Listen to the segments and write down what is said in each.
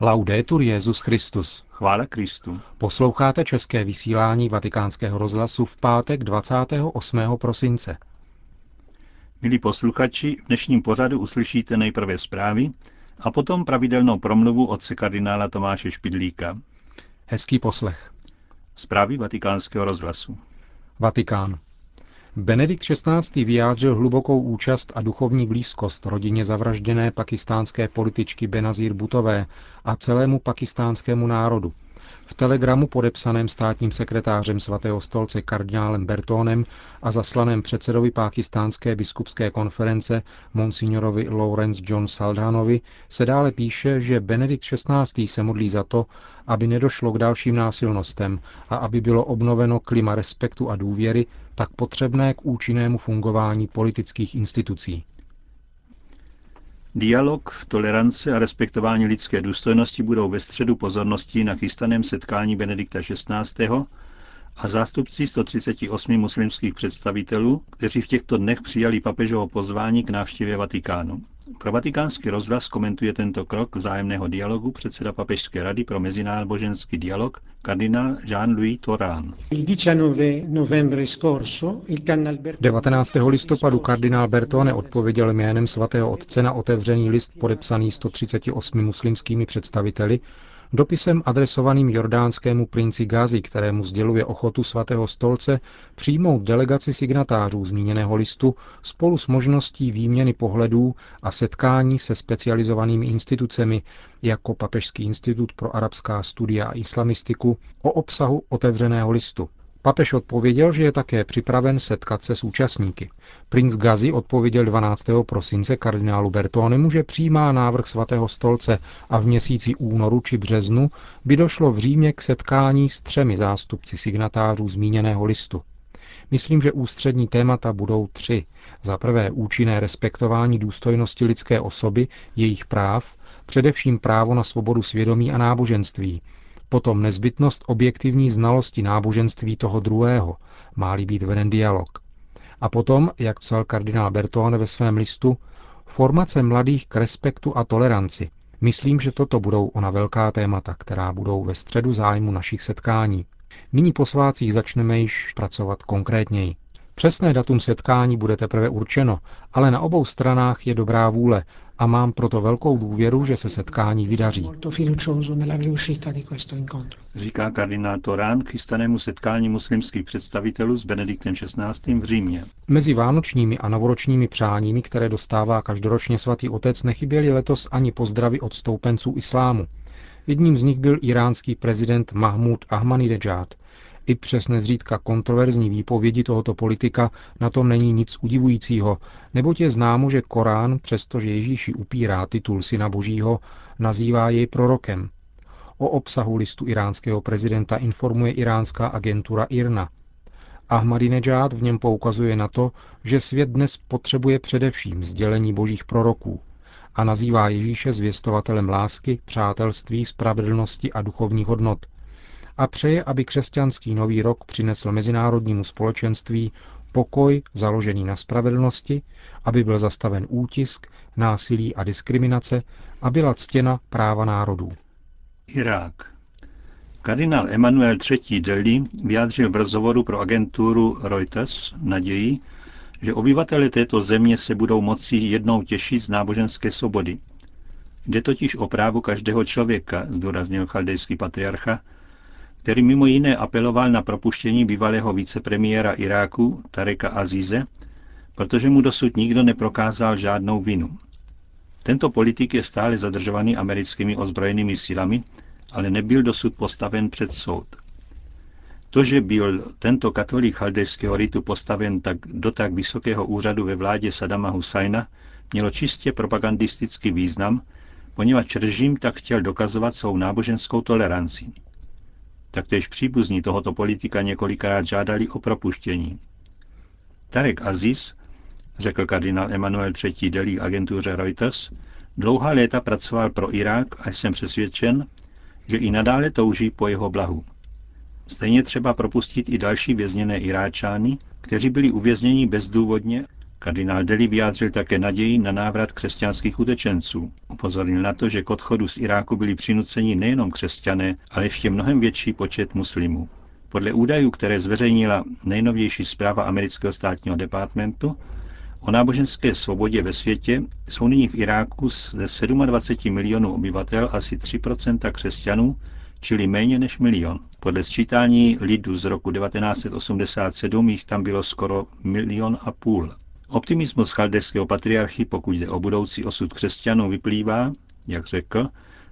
Laudetur Jezus Christus. Chvála Kristu. Posloucháte české vysílání Vatikánského rozhlasu v pátek 28. prosince. Milí posluchači, v dnešním pořadu uslyšíte nejprve zprávy a potom pravidelnou promluvu otce kardinála Tomáše Špidlíka. Hezký poslech. Zprávy vatikánského rozhlasu. Vatikán. Benedikt XVI. vyjádřil hlubokou účast a duchovní blízkost rodině zavražděné pakistánské političky Benazír Butové a celému pakistánskému národu. V telegramu podepsaném státním sekretářem svatého stolce kardinálem Bertónem a zaslaném předsedovi pákistánské biskupské konference monsignorovi Lawrence John Saldhanovi se dále píše, že Benedikt XVI. se modlí za to, aby nedošlo k dalším násilnostem a aby bylo obnoveno klima respektu a důvěry, tak potřebné k účinnému fungování politických institucí. Dialog, tolerance a respektování lidské důstojnosti budou ve středu pozornosti na chystaném setkání Benedikta XVI. a zástupci 138 muslimských představitelů, kteří v těchto dnech přijali papežovo pozvání k návštěvě Vatikánu. Pro vatikánský rozhlas komentuje tento krok vzájemného dialogu předseda Papežské rady pro mezináboženský dialog kardinál Jean-Louis Torán. 19. listopadu kardinál Bertone odpověděl jménem svatého otce na otevřený list podepsaný 138 muslimskými představiteli, dopisem adresovaným jordánskému princi Gazi, kterému sděluje ochotu svatého stolce přijmout delegaci signatářů zmíněného listu spolu s možností výměny pohledů a setkání se specializovanými institucemi jako Papežský institut pro arabská studia a islamistiku o obsahu otevřeného listu. Papež odpověděl, že je také připraven setkat se s účastníky. Princ Gazi odpověděl 12. prosince kardinálu Bertonemu, že přijímá návrh svatého stolce a v měsíci únoru či březnu by došlo v Římě k setkání s třemi zástupci signatářů zmíněného listu. Myslím, že ústřední témata budou tři. Za prvé účinné respektování důstojnosti lidské osoby, jejich práv, především právo na svobodu svědomí a náboženství, Potom nezbytnost objektivní znalosti náboženství toho druhého, má-li být veden dialog. A potom, jak psal kardinál Bertone ve svém listu, formace mladých k respektu a toleranci. Myslím, že toto budou ona velká témata, která budou ve středu zájmu našich setkání. Nyní po svácích začneme již pracovat konkrétněji. Přesné datum setkání bude teprve určeno, ale na obou stranách je dobrá vůle a mám proto velkou důvěru, že se setkání vydaří. Říká kardinál Torán k chystanému setkání muslimských představitelů s Benediktem XVI. v Římě. Mezi vánočními a novoročními přáními, které dostává každoročně svatý otec, nechyběly letos ani pozdravy od stoupenců islámu. Jedním z nich byl iránský prezident Mahmud Ahmadinejad, i přes nezřídka kontroverzní výpovědi tohoto politika na tom není nic udivujícího, neboť je známo, že Korán, přestože Ježíši upírá titul syna božího, nazývá jej prorokem. O obsahu listu iránského prezidenta informuje iránská agentura IRNA. Ahmadinejad v něm poukazuje na to, že svět dnes potřebuje především sdělení božích proroků a nazývá Ježíše zvěstovatelem lásky, přátelství, spravedlnosti a duchovních hodnot – a přeje, aby křesťanský nový rok přinesl mezinárodnímu společenství pokoj založený na spravedlnosti, aby byl zastaven útisk, násilí a diskriminace a byla ctěna práva národů. Irák. Kardinál Emanuel III. Deli vyjádřil v rozhovoru pro agenturu Reuters naději, že obyvatele této země se budou moci jednou těšit z náboženské svobody. Jde totiž o právo každého člověka, zdůraznil chaldejský patriarcha, který mimo jiné apeloval na propuštění bývalého vicepremiéra Iráku Tareka Azize, protože mu dosud nikdo neprokázal žádnou vinu. Tento politik je stále zadržovaný americkými ozbrojenými silami, ale nebyl dosud postaven před soud. To, že byl tento katolík chaldejského ritu postaven tak, do tak vysokého úřadu ve vládě Sadama Husajna, mělo čistě propagandistický význam, poněvadž režim tak chtěl dokazovat svou náboženskou toleranci. Taktéž příbuzní tohoto politika několikrát žádali o propuštění. Tarek Aziz, řekl kardinál Emanuel III. Delí agentuře Reuters, dlouhá léta pracoval pro Irák a jsem přesvědčen, že i nadále touží po jeho blahu. Stejně třeba propustit i další vězněné Iráčány, kteří byli uvězněni bezdůvodně Kardinál Deli vyjádřil také naději na návrat křesťanských utečenců. Upozornil na to, že k odchodu z Iráku byli přinuceni nejenom křesťané, ale ještě mnohem větší počet muslimů. Podle údajů, které zveřejnila nejnovější zpráva amerického státního departmentu, o náboženské svobodě ve světě jsou nyní v Iráku ze 27 milionů obyvatel asi 3% křesťanů, čili méně než milion. Podle sčítání lidu z roku 1987 jich tam bylo skoro milion a půl. Optimismus chaldeského patriarchy, pokud jde o budoucí osud křesťanů, vyplývá, jak řekl,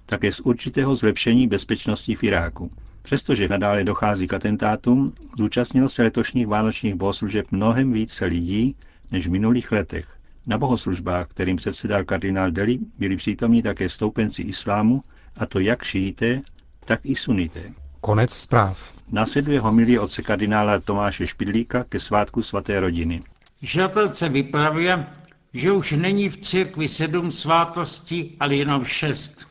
také z určitého zlepšení bezpečnosti v Iráku. Přestože nadále dochází k atentátům, zúčastnilo se letošních vánočních bohoslužeb mnohem více lidí než v minulých letech. Na bohoslužbách, kterým předsedal kardinál Deli, byli přítomní také stoupenci islámu, a to jak šíité, tak i sunité. Konec zpráv. Následuje homilie otce kardinála Tomáše Špidlíka ke svátku svaté rodiny. Žatelce vypravuje, že už není v církvi sedm svátostí, ale jenom šest.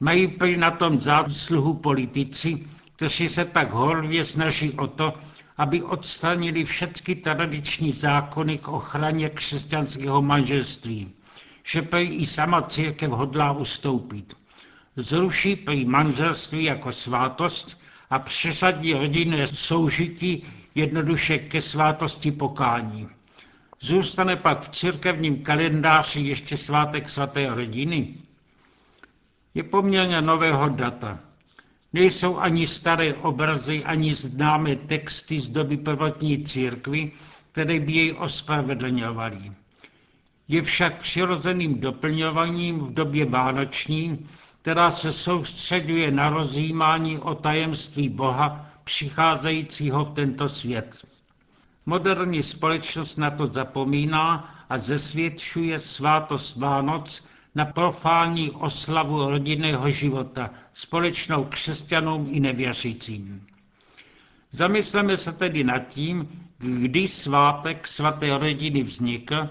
Mají prý na tom zásluhu politici, kteří se tak horvě snaží o to, aby odstranili všechny tradiční zákony k ochraně křesťanského manželství, že prý i sama církev hodlá ustoupit. Zruší prý manželství jako svátost a přesadí rodinné soužití jednoduše ke svátosti pokání. Zůstane pak v církevním kalendáři ještě svátek svaté rodiny? Je poměrně nového data. Nejsou ani staré obrazy, ani známé texty z doby prvotní církvy, které by jej ospravedlňovaly. Je však přirozeným doplňováním v době vánoční, která se soustředuje na rozjímání o tajemství Boha přicházejícího v tento svět. Moderní společnost na to zapomíná a zesvědčuje svátost Vánoc na profální oslavu rodinného života, společnou křesťanům i nevěřícím. Zamysleme se tedy nad tím, kdy svátek svaté rodiny vznikl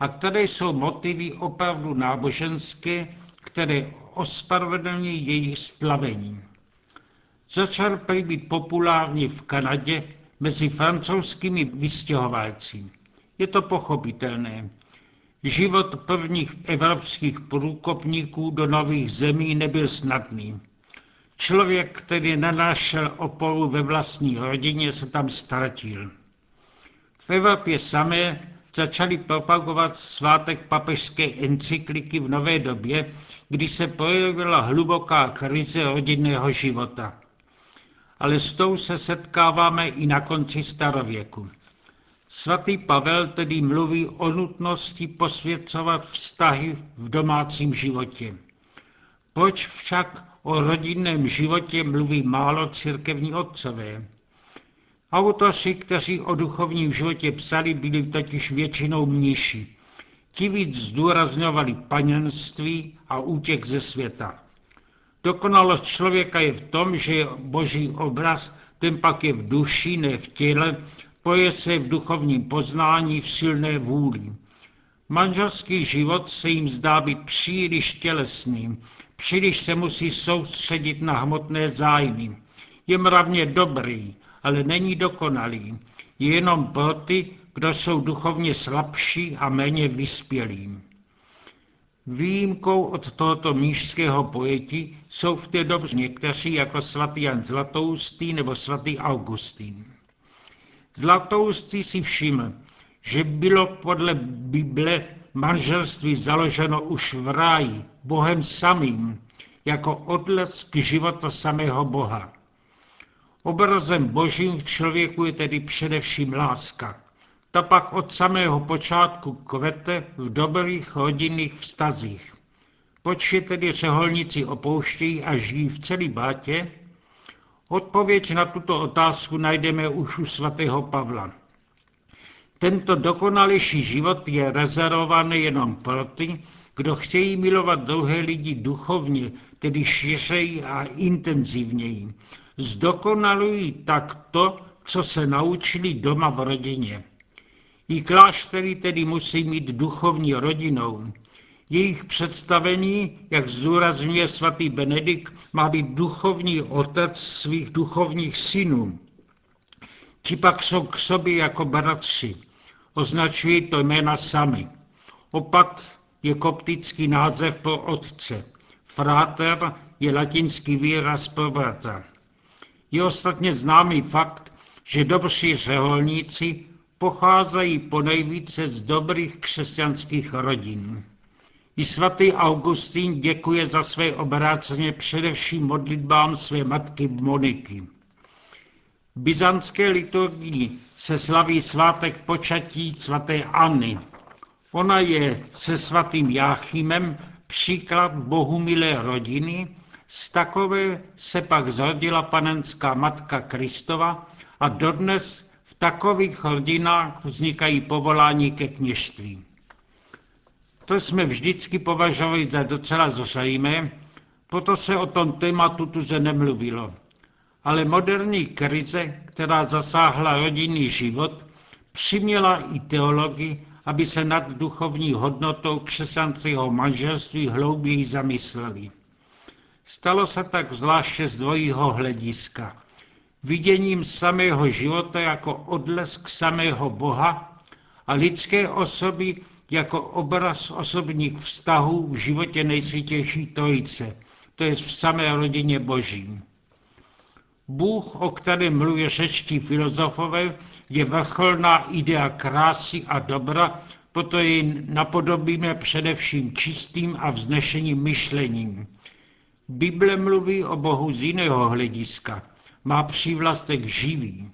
a které jsou motivy opravdu náboženské, které ospravedlňují jejich slavení. Začal prý být populární v Kanadě mezi francouzskými vystěhovalci. Je to pochopitelné. Život prvních evropských průkopníků do nových zemí nebyl snadný. Člověk, který nenašel oporu ve vlastní rodině, se tam ztratil. V Evropě samé začali propagovat svátek papežské encykliky v nové době, kdy se projevila hluboká krize rodinného života. Ale s tou se setkáváme i na konci starověku. Svatý Pavel tedy mluví o nutnosti posvěcovat vztahy v domácím životě. Proč však o rodinném životě mluví málo církevní otcové? Autoři, kteří o duchovním životě psali, byli totiž většinou mniši. Ti víc zdůrazňovali paněnství a útěk ze světa. Dokonalost člověka je v tom, že je boží obraz, ten pak je v duši, ne v těle, poje se v duchovním poznání, v silné vůli. Manželský život se jim zdá být příliš tělesným, příliš se musí soustředit na hmotné zájmy. Je mravně dobrý, ale není dokonalý. Je jenom pro ty, kdo jsou duchovně slabší a méně vyspělí. Výjimkou od tohoto mížského pojetí jsou v té době někteří jako svatý Jan Zlatoustý nebo svatý Augustín. Zlatoustý si všiml, že bylo podle Bible manželství založeno už v ráji, Bohem samým, jako odlesk života samého Boha. Obrazem božím v člověku je tedy především láska. Ta pak od samého počátku kvete v dobrých rodinných vztazích. Proč je tedy řeholníci opouštějí a žijí v celý bátě? Odpověď na tuto otázku najdeme už u svatého Pavla. Tento dokonalejší život je rezervovaný jenom pro ty, kdo chtějí milovat druhé lidi duchovně, tedy šířeji a intenzivněji. Zdokonalují tak to, co se naučili doma v rodině. I kláštery tedy musí mít duchovní rodinou. Jejich představení, jak zdůrazňuje svatý Benedikt, má být duchovní otec svých duchovních synů. Ti pak jsou k sobě jako bratři. Označují to jména sami. Opat je koptický název pro otce. Frater je latinský výraz pro bratra. Je ostatně známý fakt, že dobří řeholníci pocházejí po nejvíce z dobrých křesťanských rodin. I svatý Augustín děkuje za své obráceně především modlitbám své matky Moniky. V byzantské liturgii se slaví svátek počatí svaté Anny. Ona je se svatým Jáchymem příklad bohumilé rodiny, z takové se pak zrodila panenská matka Kristova a dodnes v takových rodinách vznikají povolání ke kněžství. To jsme vždycky považovali za docela zřejmé, proto se o tom tématu tuze nemluvilo. Ale moderní krize, která zasáhla rodinný život, přiměla i teologii, aby se nad duchovní hodnotou křesťanského manželství hlouběji zamysleli. Stalo se tak zvláště z dvojího hlediska. Viděním samého života jako odlesk samého Boha a lidské osoby jako obraz osobních vztahů v životě nejsvětější trojice, to je v samé rodině boží. Bůh, o kterém mluví řečtí filozofové, je vrcholná idea krásy a dobra, proto ji napodobíme především čistým a vznešeným myšlením. Bible mluví o Bohu z jiného hlediska. Má přívlastek živý.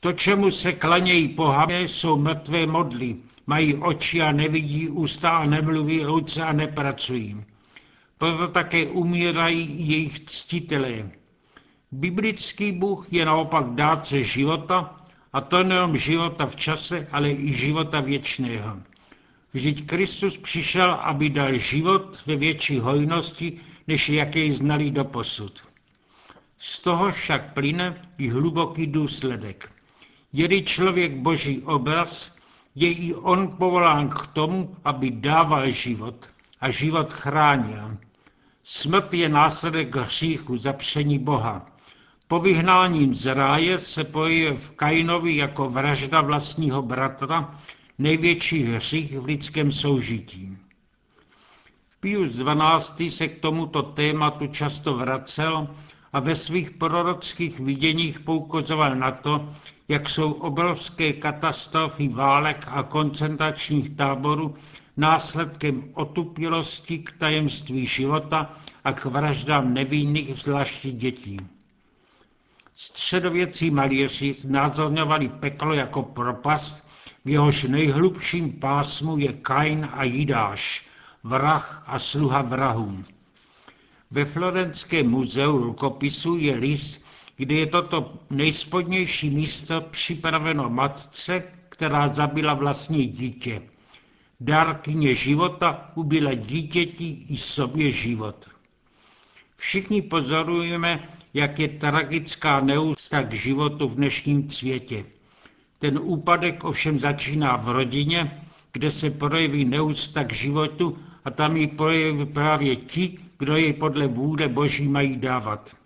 To, čemu se klanějí pohané, jsou mrtvé modly, mají oči a nevidí, ústa a nemluví, ruce a nepracují. Proto také umírají jejich ctitelé. Biblický Bůh je naopak dárce života, a to nejen života v čase, ale i života věčného. Vždyť Kristus přišel, aby dal život ve větší hojnosti, než jaké znali do posud. Z toho však plyne i hluboký důsledek. Je-li člověk boží obraz, je i on povolán k tomu, aby dával život a život chránil. Smrt je následek hříchu, zapření Boha. Po vyhnáním z ráje se pojevuje v Kainovi jako vražda vlastního bratra, největší hřích v lidském soužití. Pius XII. se k tomuto tématu často vracel a ve svých prorockých viděních poukazoval na to, jak jsou obrovské katastrofy válek a koncentračních táborů následkem otupilosti k tajemství života a k vraždám nevinných, zvláště dětí. Středověcí malíři znázorňovali peklo jako propast, v jehož nejhlubším pásmu je Kain a Jidáš, vrah a sluha vrahům. Ve Florenském muzeu rukopisů je list, kde je toto nejspodnější místo připraveno matce, která zabila vlastní dítě. Dárkyně života ubila dítěti i sobě život. Všichni pozorujeme, jak je tragická neústa k životu v dnešním světě. Ten úpadek ovšem začíná v rodině, kde se projeví neústa k životu a tam ji projeví právě ti, kdo jej podle vůle Boží mají dávat.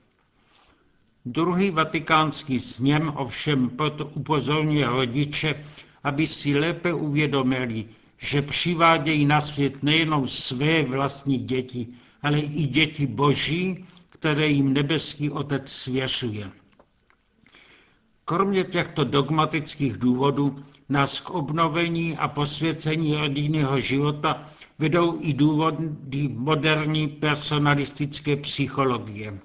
Druhý vatikánský sněm ovšem upozorňuje rodiče, aby si lépe uvědomili, že přivádějí na svět nejenom své vlastní děti, ale i děti boží, které jim nebeský Otec svěřuje. Kromě těchto dogmatických důvodů nás k obnovení a posvěcení rodinného života vedou i důvody moderní personalistické psychologie.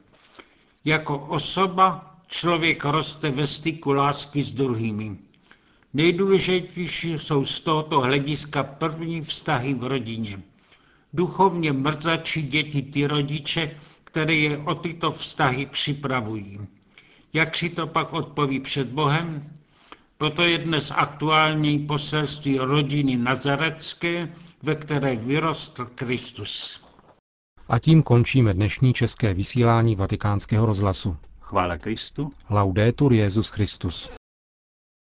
Jako osoba člověk roste ve styku lásky s druhými. Nejdůležitější jsou z tohoto hlediska první vztahy v rodině. Duchovně mrzačí děti ty rodiče, které je o tyto vztahy připravují. Jak si to pak odpoví před Bohem? Proto je dnes aktuální poselství rodiny nazarecké, ve které vyrostl Kristus. A tím končíme dnešní české vysílání vatikánského rozhlasu. Chvála Kristu. Laudetur Jezus Christus.